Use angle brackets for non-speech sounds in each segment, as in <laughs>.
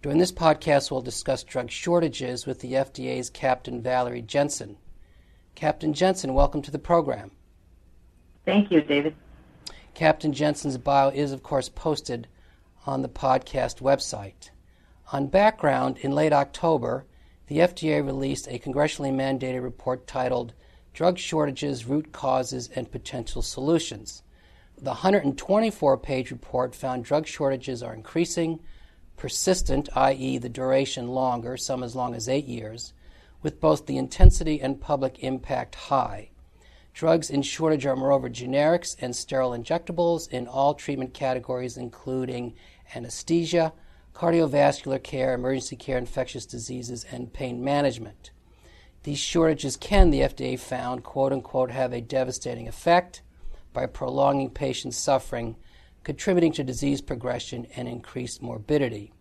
During this podcast, we'll discuss drug shortages with the FDA's Captain Valerie Jensen. Captain Jensen, welcome to the program. Thank you, David. Captain Jensen's bio is, of course, posted on the podcast website. On background, in late October, the FDA released a congressionally mandated report titled Drug Shortages, Root Causes, and Potential Solutions. The 124 page report found drug shortages are increasing persistent, i.e., the duration longer, some as long as eight years, with both the intensity and public impact high. Drugs in shortage are moreover generics and sterile injectables in all treatment categories, including anesthesia, cardiovascular care, emergency care, infectious diseases, and pain management. These shortages can, the FDA found, quote unquote, have a devastating effect by prolonging patients' suffering contributing to disease progression and increased morbidity.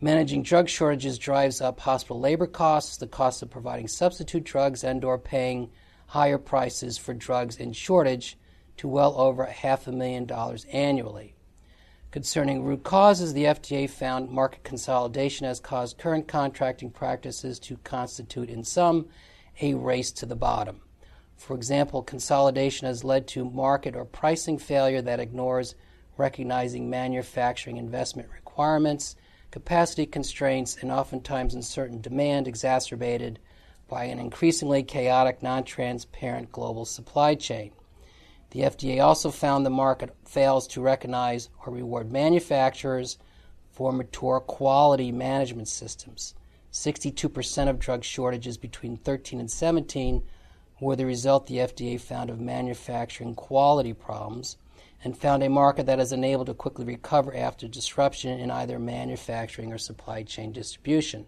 Managing drug shortages drives up hospital labor costs, the cost of providing substitute drugs and or paying higher prices for drugs in shortage to well over half a million dollars annually. Concerning root causes, the FDA found market consolidation has caused current contracting practices to constitute, in sum, a race to the bottom. For example, consolidation has led to market or pricing failure that ignores recognizing manufacturing investment requirements, capacity constraints, and oftentimes uncertain demand exacerbated by an increasingly chaotic, non transparent global supply chain. The FDA also found the market fails to recognize or reward manufacturers for mature quality management systems. 62% of drug shortages between 13 and 17 were the result the FDA found of manufacturing quality problems and found a market that is unable to quickly recover after disruption in either manufacturing or supply chain distribution.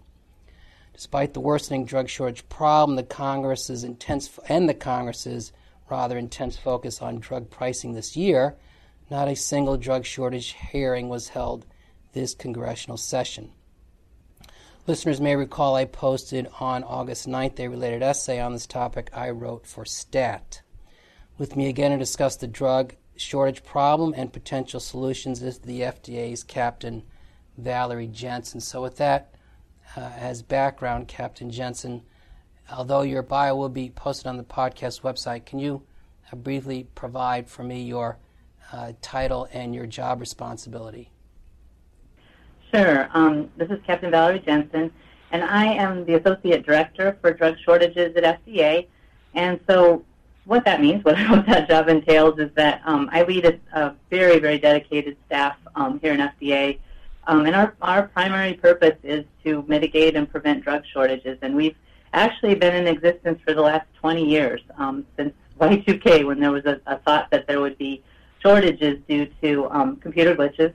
Despite the worsening drug shortage problem, the Congress's intense and the Congress's rather intense focus on drug pricing this year, not a single drug shortage hearing was held this congressional session. Listeners may recall I posted on August 9th a related essay on this topic I wrote for STAT. With me again to discuss the drug shortage problem and potential solutions is the FDA's Captain Valerie Jensen. So, with that uh, as background, Captain Jensen, although your bio will be posted on the podcast website, can you uh, briefly provide for me your uh, title and your job responsibility? Sure. Um, this is Captain Valerie Jensen, and I am the Associate Director for Drug Shortages at FDA. And so what that means, <laughs> what, what that job entails, is that um, I lead a, a, very, very dedicated staff um, here in FDA. Um, and our, our primary purpose is to mitigate and prevent drug shortages. And we've actually been in existence for the last 20 years, um, since Y2K, when there was a, a, thought that there would be shortages due to um, computer glitches.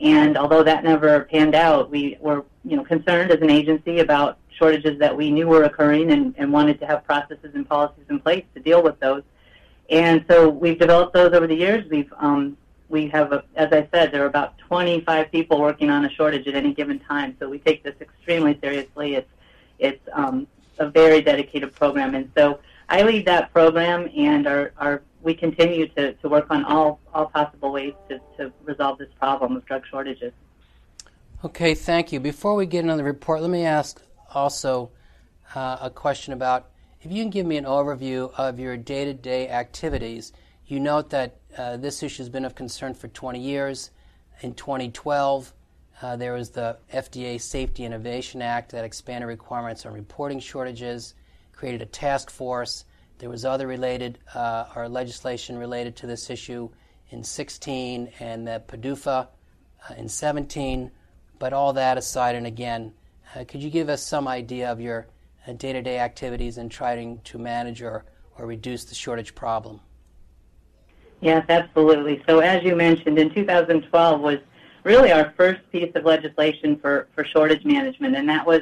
And although that never panned out, we were you know, concerned as an agency about shortages that we knew were occurring and, and wanted to have processes and policies in place to deal with those. And so we've developed those over the years. We've um, we have, a, as I said, there are about 25 people working on a shortage at any given time. So we take this extremely seriously. It's it's um, a very dedicated program, and so I lead that program, and our, our we continue to, to work on all all possible ways to, to resolve this problem of drug shortages. Okay, thank you. Before we get into the report, let me ask also uh, a question about if you can give me an overview of your day to day activities. You note that uh, this issue has been of concern for 20 years. In 2012, uh, there was the FDA Safety Innovation Act that expanded requirements on reporting shortages, created a task force. There was other related uh, or legislation related to this issue in 16 and the PDUFA uh, in 17. But all that aside, and again, uh, could you give us some idea of your day to day activities in trying to manage or, or reduce the shortage problem? Yes, absolutely. So, as you mentioned, in 2012 was really our first piece of legislation for, for shortage management, and that was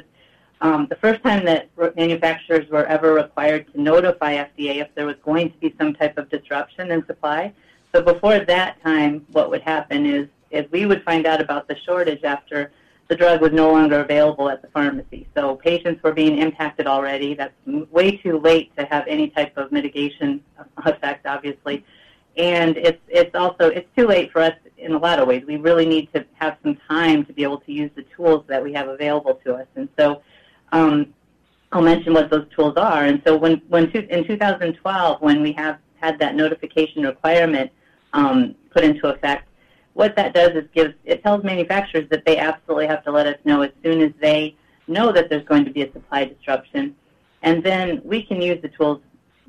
um, the first time that manufacturers were ever required to notify FDA if there was going to be some type of disruption in supply. So before that time, what would happen is, is we would find out about the shortage after the drug was no longer available at the pharmacy. So patients were being impacted already. That's way too late to have any type of mitigation <laughs> effect, obviously. And it's, it's also, it's too late for us in a lot of ways. We really need to have some time to be able to use the tools that we have available to us. And so um, I'll mention what those tools are. And so when, when in 2012, when we have had that notification requirement um, put into effect, what that does is gives it tells manufacturers that they absolutely have to let us know as soon as they know that there's going to be a supply disruption, and then we can use the tools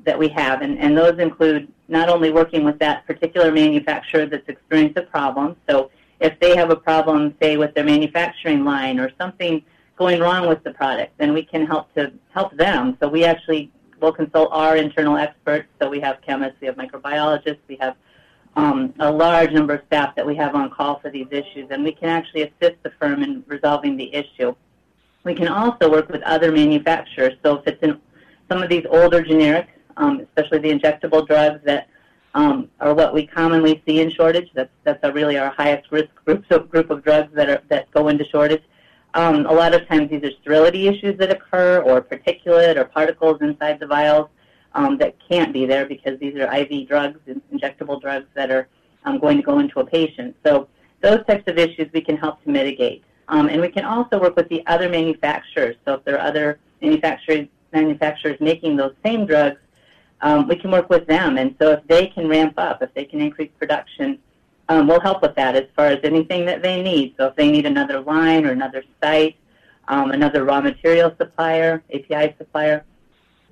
that we have, and, and those include not only working with that particular manufacturer that's experienced a problem. So if they have a problem, say with their manufacturing line or something going wrong with the product, then we can help to help them. So we actually will consult our internal experts. So we have chemists, we have microbiologists, we have um, a large number of staff that we have on call for these issues, and we can actually assist the firm in resolving the issue. We can also work with other manufacturers. So if it's in some of these older generics, um, especially the injectable drugs that um, are what we commonly see in shortage. That's that's really our highest risk group of group of drugs that are that go into shortage. Um, a lot of times these are sterility issues that occur, or particulate or particles inside the vials um, that can't be there because these are IV drugs, injectable drugs that are um, going to go into a patient. So those types of issues we can help to mitigate. Um, and we can also work with the other manufacturers. So if there are other manufacturers, manufacturers making those same drugs, um, we can work with them. And so if they can ramp up, if they can increase production, um, we'll help with that as far as anything that they need. So if they need another line or another site, um, another raw material supplier, API supplier,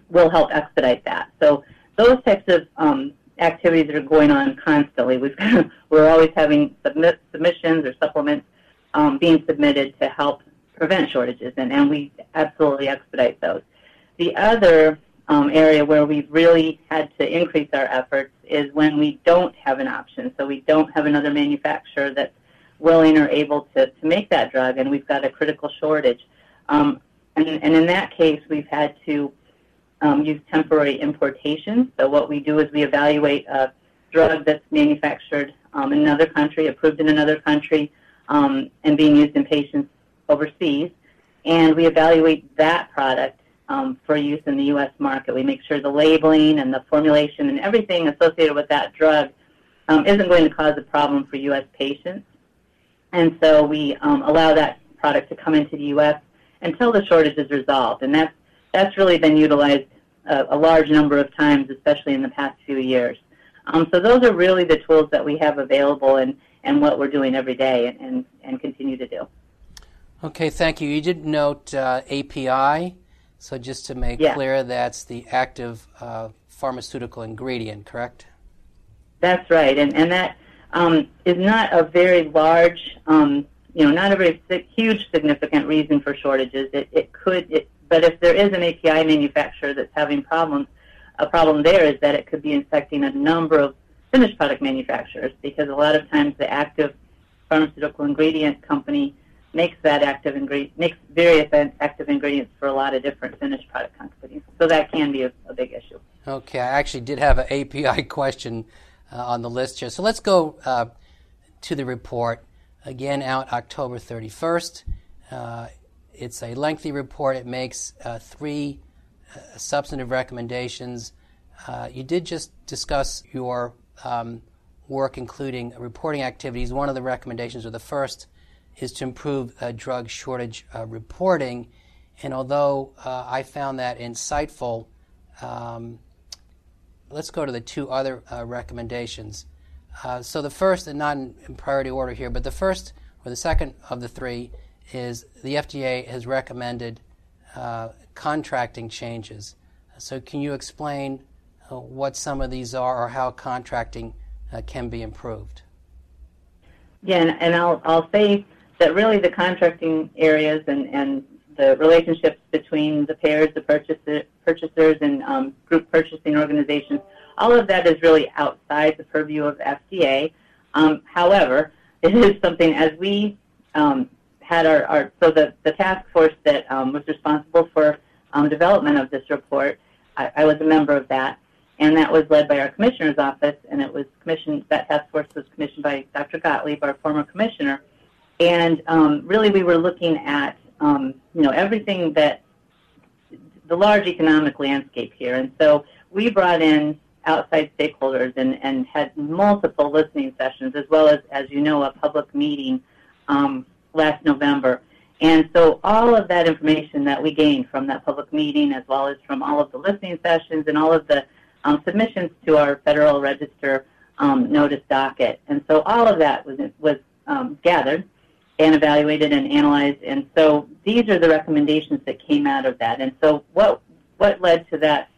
will help expedite that. So those types of um, activities are going on constantly. We've <laughs> we're always having submit, submissions or supplements um, being submitted to help prevent shortages, and, and we absolutely expedite those. The other um, area where we've really had to increase our efforts is when we don't have an option. So we don't have another manufacturer that's willing or able to, to make that drug, and we've got a critical shortage. Um, and, and in that case, we've had to um, use temporary importation. So what we do is we evaluate a drug that's manufactured um, in another country, approved in another country, um, and being used in patients overseas, and we evaluate that product um, for use in the U.S. market. We make sure the labeling and the formulation and everything associated with that drug um, isn't going to cause a problem for U.S. patients. And so we um, allow that product to come into the U.S. until the shortage is resolved. And that's, that's really been utilized a, a large number of times, especially in the past few years. Um, so those are really the tools that we have available and, and what we're doing every day and, and, and continue to do. Okay, thank you. You did note uh, API, so just to make yeah. clear, that's the active uh, pharmaceutical ingredient, correct? That's right, and, and that um, is not a very large, um, you know, not a very huge significant reason for shortages. It, it could, it but if there is an API manufacturer that's having problems, a problem there is that it could be infecting a number of finished product manufacturers because a lot of times the active pharmaceutical ingredient company makes that active ingredient makes various active ingredients for a lot of different finished product companies. So that can be a, a big issue. Okay, I actually did have an API <laughs> question uh, on the list here. So let's go uh, to the report. Again, out October 31st. Uh, it's a lengthy report. It makes uh, three uh, substantive recommendations. Uh, you did just discuss your um, work, including reporting activities. One of the recommendations, or the first, is to improve uh, drug shortage uh, reporting. And although uh, I found that insightful, um, let's go to the two other recommendations. so the first, and not in priority order here, but the first or the second of the three is the FDA has recommended uh, contracting changes. So, can you explain uh, what some of these are or how contracting uh, can be improved? Yeah, and, I'll, I'll say that really the contracting areas and, and the relationships between the payers, the purchaser, purchasers, and um, group purchasing organizations, all of that is really outside the purview of FDA. Um, however, <laughs> it is something as we um, had our, our so the, the task force that um, was responsible for um, development of this report, I, I, was a member of that, and that was led by our commissioner's office, and it was commissioned, that task force was commissioned by Dr. Gottlieb, our former commissioner, and um, really we were looking at, um, you know, everything that, the large economic landscape here, and so we brought in outside stakeholders and, and had multiple listening sessions, as well as, as you know, a public meeting um, last November. And so all of that information that we gained from that public meeting, as well as from all of the listening sessions and all of the um, submissions to our Federal Register um, notice docket. And so all of that was, was um, gathered and evaluated and analyzed. And so these are the recommendations that came out of that. And so what, what led to that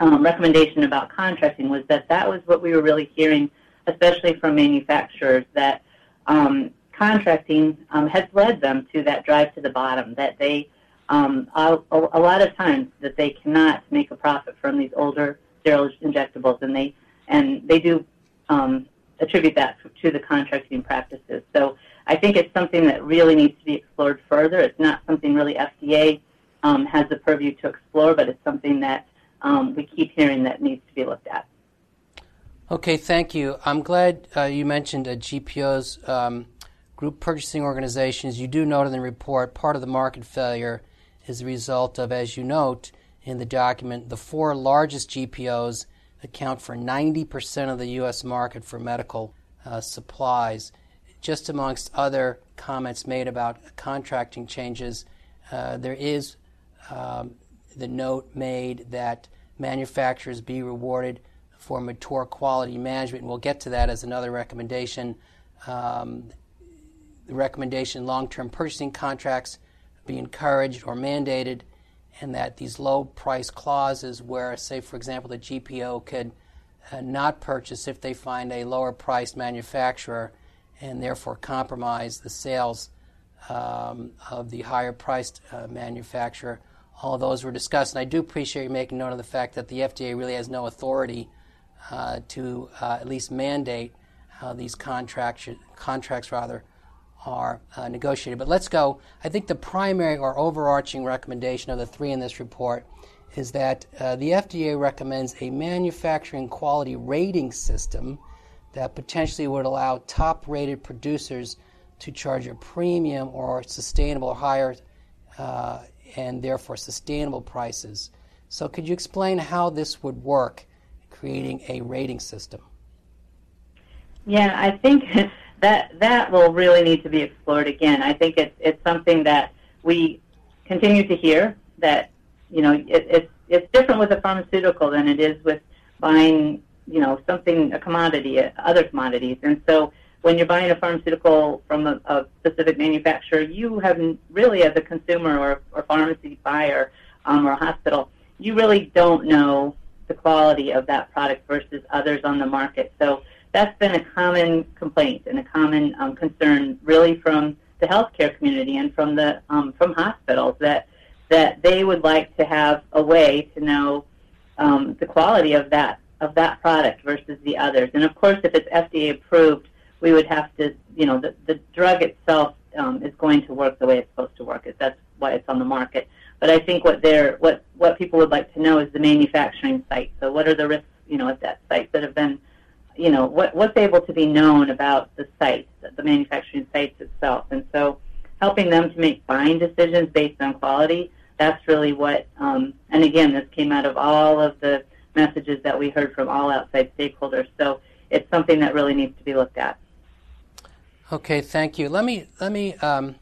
um, recommendation about contracting was that that was what we were really hearing, especially from manufacturers, that um, contracting um, has led them to that drive to the bottom, that they, um, a, a, lot of times, that they cannot make a profit from these older sterile injectables, and they, and they do um, attribute that to the contracting practices. So I think it's something that really needs to be explored further. It's not something really FDA um, has the purview to explore, but it's something that um, we keep hearing that needs to be looked at. Okay, thank you. I'm glad uh, you mentioned uh, GPOs, um, group purchasing organizations. You do note in the report part of the market failure is the result of, as you note in the document, the four largest GPOs account for 90% of the U.S. market for medical uh, supplies. Just amongst other comments made about contracting changes, uh, there is um, the note made that manufacturers be rewarded for mature quality management. And we'll get to that as another recommendation. Um, the recommendation long term purchasing contracts be encouraged or mandated, and that these low price clauses, where, say, for example, the GPO could uh, not purchase if they find a lower priced manufacturer and therefore compromise the sales um, of the higher priced uh, manufacturer all those were discussed. And I do appreciate you making note of the fact that the FDA really has no authority uh, to uh, at least mandate how these contracts, contracts rather, are uh, negotiated. But let's go. I think the primary or overarching recommendation of the three in this report is that uh, the FDA recommends a manufacturing quality rating system that potentially would allow top rated producers to charge a premium or sustainable or higher uh, and therefore sustainable prices. So, could you explain how this would work, creating a rating system? Yeah, I think <laughs> that that will really need to be explored again. I think it's it's something that we continue to hear that you know it, it's it's different with a pharmaceutical than it is with buying you know something a commodity other commodities, and so when you're buying a pharmaceutical from a, a specific manufacturer, you have really, as a consumer or, or pharmacy buyer um, or hospital, you really don't know the quality of that product versus others on the market. So that's been a common complaint and a common um, concern, really, from the healthcare community and from the um, from hospitals that that they would like to have a way to know um, the quality of that of that product versus the others. And of course, if it's FDA approved, we would have to, you know, the, the drug itself um, is going to work the way it's supposed to work. That's why it's on the market. But I think what they're, what what people would like to know is the manufacturing site. So what are the risks, you know, at that site that have been, you know, what what's able to be known about the site, the manufacturing sites itself, and so helping them to make buying decisions based on quality. That's really what, um, and again, this came out of all of the messages that we heard from all outside stakeholders. So it's something that really needs to be looked at. Okay, thank you. Let me let me um,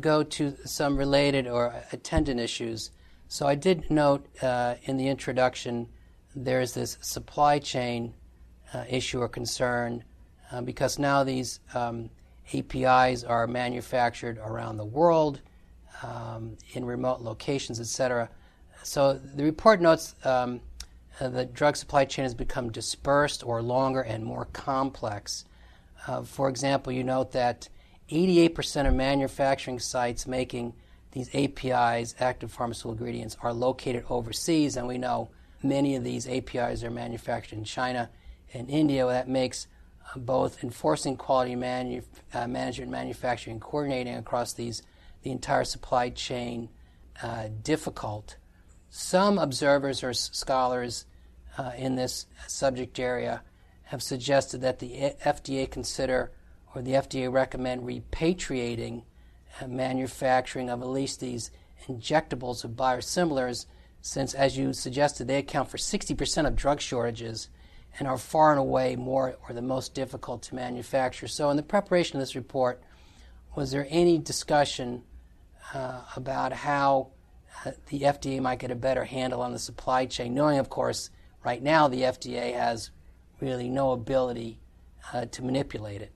go to some related or attendant issues. So I did note uh, in the introduction there's this supply chain issue or concern uh, because now these um, APIs are manufactured around the world um, in remote locations, etc. So the report notes um, the drug supply chain has become dispersed or longer and more complex. Uh, for example, you note that 88% of manufacturing sites making these APIs, active pharmaceutical ingredients, are located overseas, and we know many of these APIs are manufactured in China and India. That makes uh, both enforcing quality manu- uh, management, manufacturing, coordinating across these the entire supply chain uh, difficult. Some observers or scholars uh, in this subject area have suggested that the FDA consider or the FDA recommend repatriating uh, manufacturing of at least these injectables of biosimilars, since, as you suggested, they account for 60% of drug shortages and are far and away more or the most difficult to manufacture. So, in the preparation of this report, was there any discussion uh, about how uh, the FDA might get a better handle on the supply chain, knowing, of course, right now the FDA has really no ability uh, to manipulate it?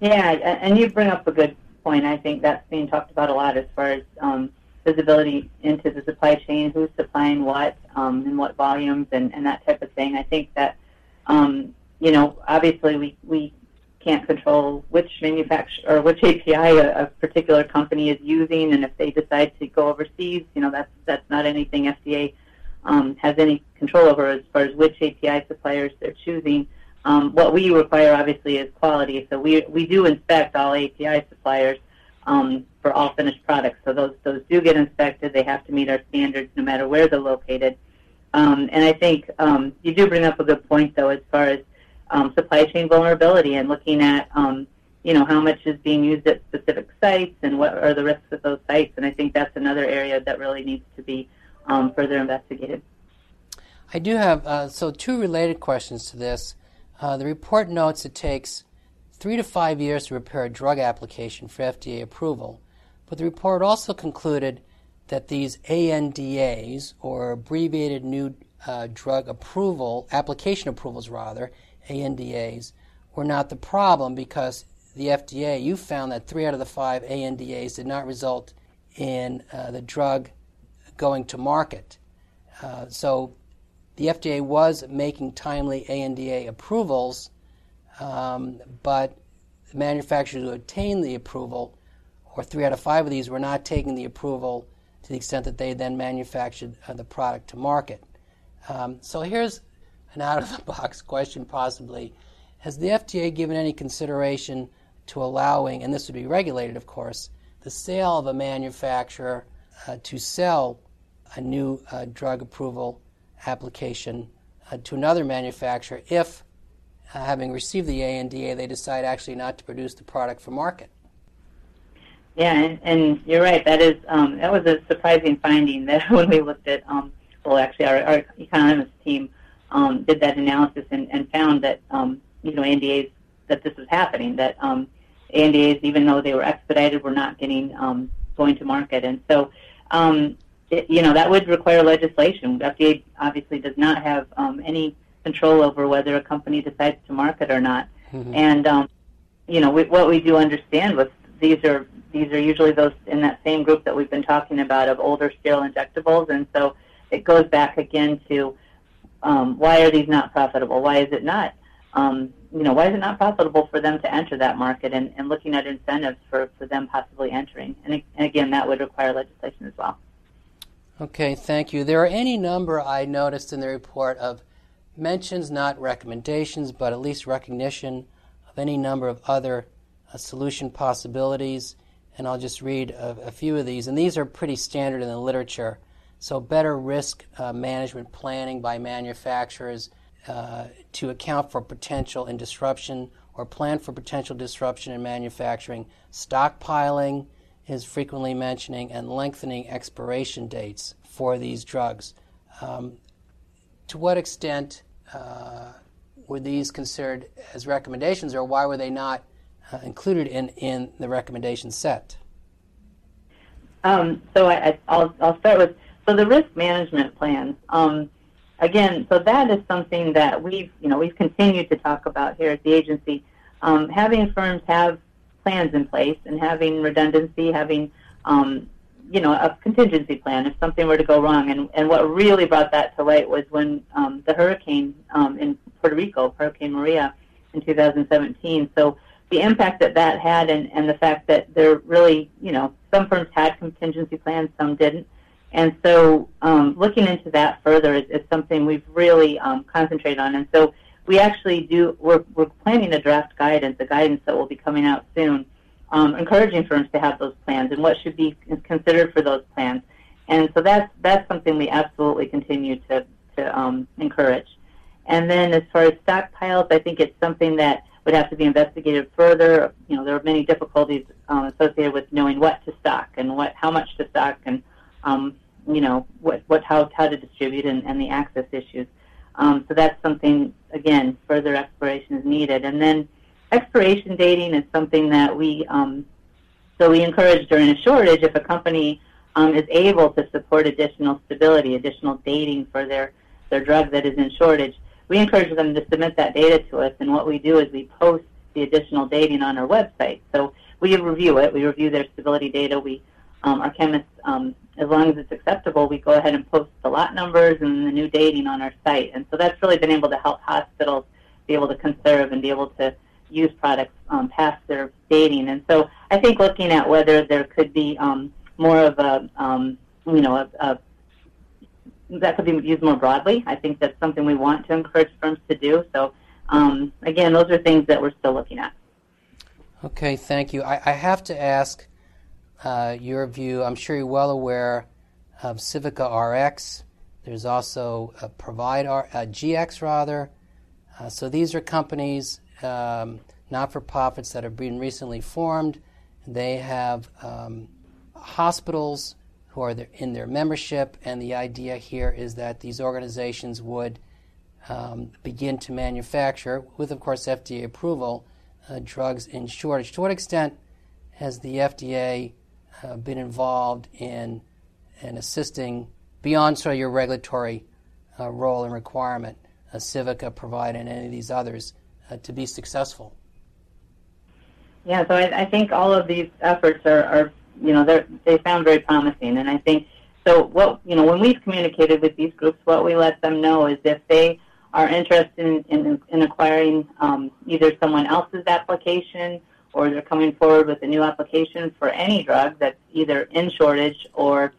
Yeah, and you bring up a good point. I think that's being talked about a lot as far as um, visibility into the supply chain, who's supplying what, um, what volumes, and, and that type of thing. I think that, um, you know, obviously we, we can't control which manufacturer or which API a, a particular company is using, and if they decide to go overseas, you know, that's that's not anything FDA um, has any control over as far as which API suppliers they're choosing. Um, what we require, obviously, is quality. So we we do inspect all API suppliers um, for all finished products. So those those do get inspected. They have to meet our standards, no matter where they're located. Um, and I think um, you do bring up a good point, though, as far as um, supply chain vulnerability and looking at, um, you know, how much is being used at specific sites and what are the risks at those sites. And I think that's another area that really needs to be um, further investigated. I do have uh, so two related questions to this. Uh, the report notes it takes three to five years to prepare a drug application for FDA approval, but the report also concluded that these ANDAs, or abbreviated new uh, drug approval application approvals, rather ANDAs, were not the problem because the FDA, you found that three out of the five ANDAs did not result in uh, the drug going to market. Uh, so the FDA was making timely ANDA approvals, um, but the manufacturers who obtained the approval, or three out of five of these, were not taking the approval to the extent that they then manufactured uh, the product to market. Um, so here's an out of the box <laughs> question, possibly. Has the FDA given any consideration to allowing, and this would be regulated, of course, the sale of a manufacturer uh, to sell a new uh, drug approval application uh, to another manufacturer if, having received the ANDA, they decide actually not to produce the product for market? Yeah, and, and you're right. That is um, that was a surprising finding that <laughs> when we looked at, um, well, actually, our, our economist team um, did that analysis and, and found that um, you know ANDAs that this was happening. That um, ANDAs, even though they were expedited, were not getting um, going to market, and so it, you know that would require legislation. FDA obviously does not have any control over whether a company decides to market or not, mm-hmm. and um, you know we, what we do understand was these are these are usually those in that same group that we've been talking about of older scale injectables, and so it goes back again to um, why are these not profitable? Why is it not? Um, you know, why is it not profitable for them to enter that market and, and looking at incentives for, for them possibly entering? And, and again, that would require legislation as well. Okay, thank you. There are any number I noticed in the report of mentions, not recommendations, but at least recognition of any number of other uh, solution possibilities. And I'll just read a, a few of these. And these are pretty standard in the literature. So, better risk uh, management planning by manufacturers uh, to account for potential in disruption or plan for potential disruption in manufacturing. Stockpiling is frequently mentioning, and lengthening expiration dates for these drugs. Um, to what extent uh, were these considered as recommendations, or why were they not uh, included in, in the recommendation set? Um, so I, will I'll start with so the risk management plans, um, again, so that is something that we've, you know, we've continued to talk about here at the agency. Um, having firms have plans in place and having redundancy, having, um, you know, a contingency plan if something were to go wrong. And, and what really brought that to light was when um, the hurricane um, in Puerto Rico, Hurricane Maria, in 2017. So the impact that that had and, and the fact that there really, you know, some firms had contingency plans, some didn't. And so um, looking into that further is, is something we've really um, concentrated on. And so we actually do, we're, we're planning a draft guidance, a guidance that will be coming out soon, um, encouraging firms to have those plans and what should be considered for those plans. And so that's, that's something we absolutely continue to, to um, encourage. And then as far as stockpiles, I think it's something that would have to be investigated further. You know, there are many difficulties um, associated with knowing what to stock and what, how much to stock, and um, you know, what, what, how, how to distribute, and, and the access issues. Um, so that's something again, further exploration is needed. And then expiration dating is something that we um, so we encourage during a shortage if a company um, is able to support additional stability, additional dating for their their drug that is in shortage we encourage them to submit that data to us, and what we do is we post the additional dating on our website. So we review it. We review their stability data. We, um, our chemists, um, as long as it's acceptable, we go ahead and post the lot numbers and the new dating on our site. And so that's really been able to help hospitals be able to conserve and be able to use products um, past their dating. And so I think looking at whether there could be um, more of a, um, you know, a, a that could be used more broadly. I think that's something we want to encourage firms to do. So, um, again, those are things that we're still looking at. Okay, thank you. I, I have to ask uh, your view. I'm sure you're well aware of Civica RX. There's also a Provide R, uh, GX rather. Uh, so these are companies, um, not for profits, that have been recently formed. They have um, hospitals who are in their membership, and the idea here is that these organizations would um, begin to manufacture, with of course FDA approval, uh, drugs in shortage. To what extent has the FDA uh, been involved in, in assisting beyond sort of your regulatory uh, role and requirement, uh, Civica, Provide, and any of these others, uh, to be successful? Yeah, so I, I, think all of these efforts are, are you know, they they found very promising. And I think so. What you know, when we've communicated with these groups, what we let them know is if they are interested in, in, in acquiring um, either someone else's application or they're coming forward with a new application for any drug that's either in shortage or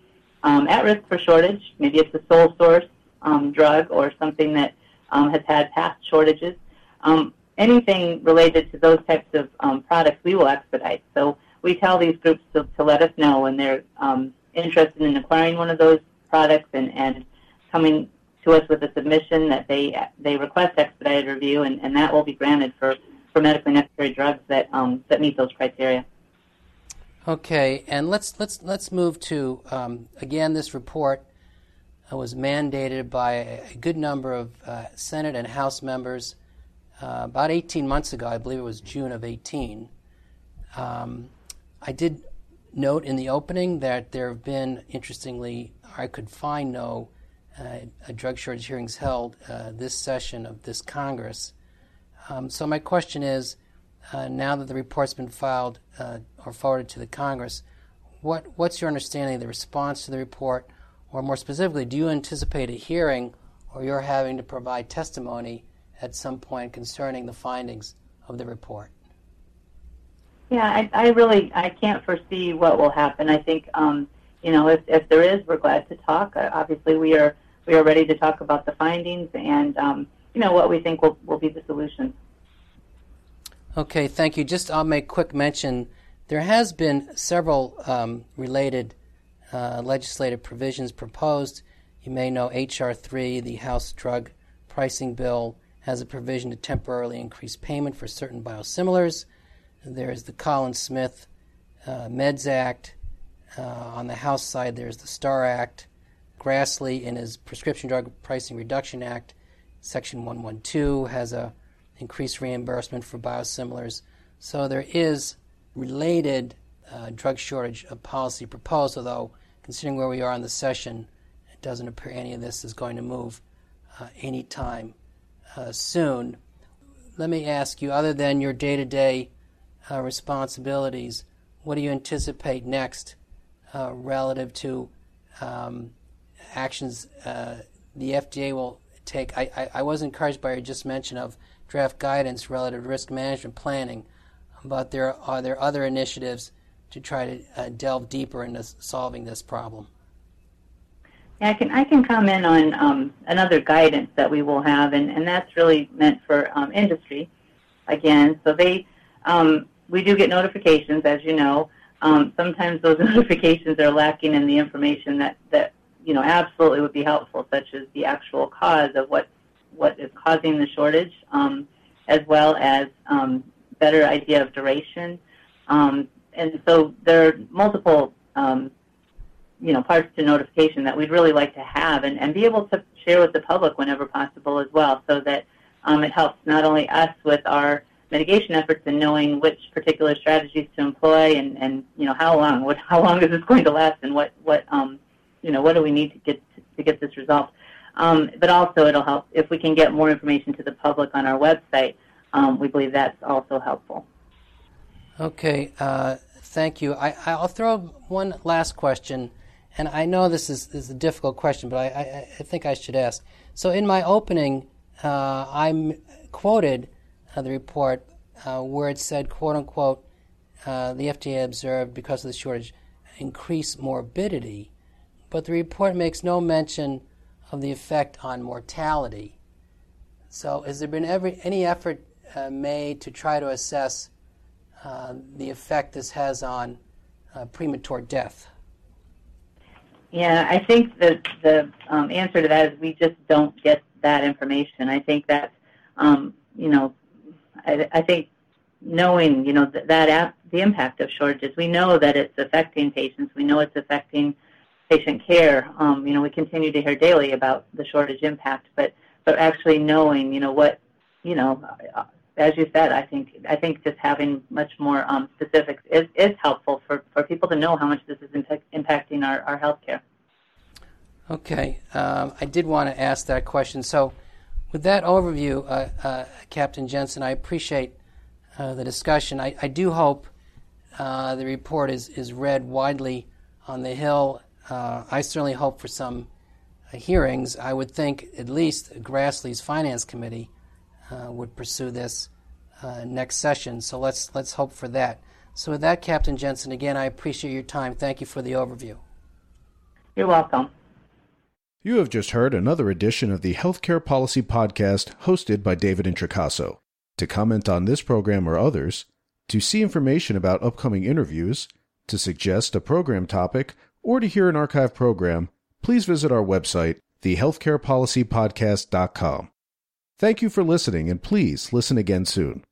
um, at risk for shortage. Maybe it's a sole source um, drug or something that um, has had past shortages. Um, anything related to those types of um, products, we will expedite. So we tell these groups to, to let us know when they're um, interested in acquiring one of those products and, and coming to us with a submission that they they request expedited review, and, and that will be granted for, for medically necessary drugs that um, that meet those criteria. Okay, and let's let's let's move to um, again. This report uh, was mandated by a good number of uh, Senate and House members uh, about 18 months ago. I believe it was June of 18. Um, I did note in the opening that there have been, interestingly, I could find no uh, drug shortage hearings held uh, this session of this Congress. Um, so my question is, uh, now that the report's been filed uh, or forwarded to the Congress, what what's your understanding of the response to the report, or more specifically, do you anticipate a hearing, or you're having to provide testimony at some point concerning the findings of the report? Yeah, I, I really I can't foresee what will happen. I think um, you know if, if there is, we're glad to talk. Uh, obviously, we are we are ready to talk about the findings and um, you know what we think will, will be the solution. Okay, thank you. Just I'll make quick mention. There has been several um, related uh, legislative provisions proposed. You may know H.R. 3, the House Drug Pricing Bill, has a provision to temporarily increase payment for certain biosimilars. There's the Collins Smith uh, Meds Act. Uh, on the House side, there's the STAR Act. Grassley, in his Prescription Drug Pricing Reduction Act, Section 112, has a increased reimbursement for biosimilars. So there is related uh, drug shortage of policy proposed, although considering where we are in the session, it doesn't appear any of this is going to move uh, anytime uh, soon. Let me ask you, other than your day to day responsibilities, what do you anticipate next uh, relative to um, actions uh, the FDA will take? I, I, I, was encouraged by your just mention of draft guidance relative to risk management planning, but there are there other initiatives to try to uh, delve deeper into solving this problem? Yeah, I can I can comment on um, another guidance that we will have, and, and that's really meant for um, industry. Again, so they um, we do get notifications, as you know. Um, sometimes those <laughs> notifications are lacking in the information that, that you know absolutely would be helpful, such as the actual cause of what what is causing the shortage, um, as well as um, better idea of duration. And so there are multiple you know parts to notification that we'd really like to have and, and be able to share with the public whenever possible as well, so that um, it helps not only us with our mitigation efforts and knowing which particular strategies to employ and, and you know how long what how long is this going to last and what what um, you know what do we need to get to, to get this resolved. Um, but also it'll help if we can get more information to the public on our website. Um, we believe that's also helpful. Okay, uh, thank you. I, I'll throw one last question, and I know this is, is a difficult question, but I, I, I think I should ask. So in my opening, uh, I quoted uh, the report uh, where it said, quote unquote, uh, the FDA observed because of the shortage increased morbidity, but the report makes no mention of the effect on mortality. So, has there been every, any effort uh, made to try to assess uh, the effect this has on premature death? Yeah, I think that the um, answer to that is we just don't get that information. I think that, um, you know, I, I think knowing, you know, that, that the impact of shortages, we know that it's affecting patients. We know it's affecting patient care. Um, you know, we continue to hear daily about the shortage impact, but but actually knowing, you know, what, you know, as you said, I think I think just having much more um, specifics is, is helpful for, for people to know how much this is impact, impacting our, our healthcare. Okay, um, I did want to ask that question. So, with that overview, uh, uh, Captain Jensen, I appreciate uh, the discussion. I, I do hope uh, the report is, is read widely on the Hill. Uh, I certainly hope for some uh, hearings. I would think at least Grassley's Finance Committee Uh, would pursue this uh, next session. So let's let's hope for that. So with that, Captain Jensen, again, I appreciate your time. Thank you for the overview. You're welcome. You have just heard another edition of the Healthcare Policy Podcast hosted by David Introcaso. To comment on this program or others, to see information about upcoming interviews, to suggest a program topic, or to hear an archive program, please visit our website, thehealthcarepolicypodcast.com. Thank you for listening, and please listen again soon.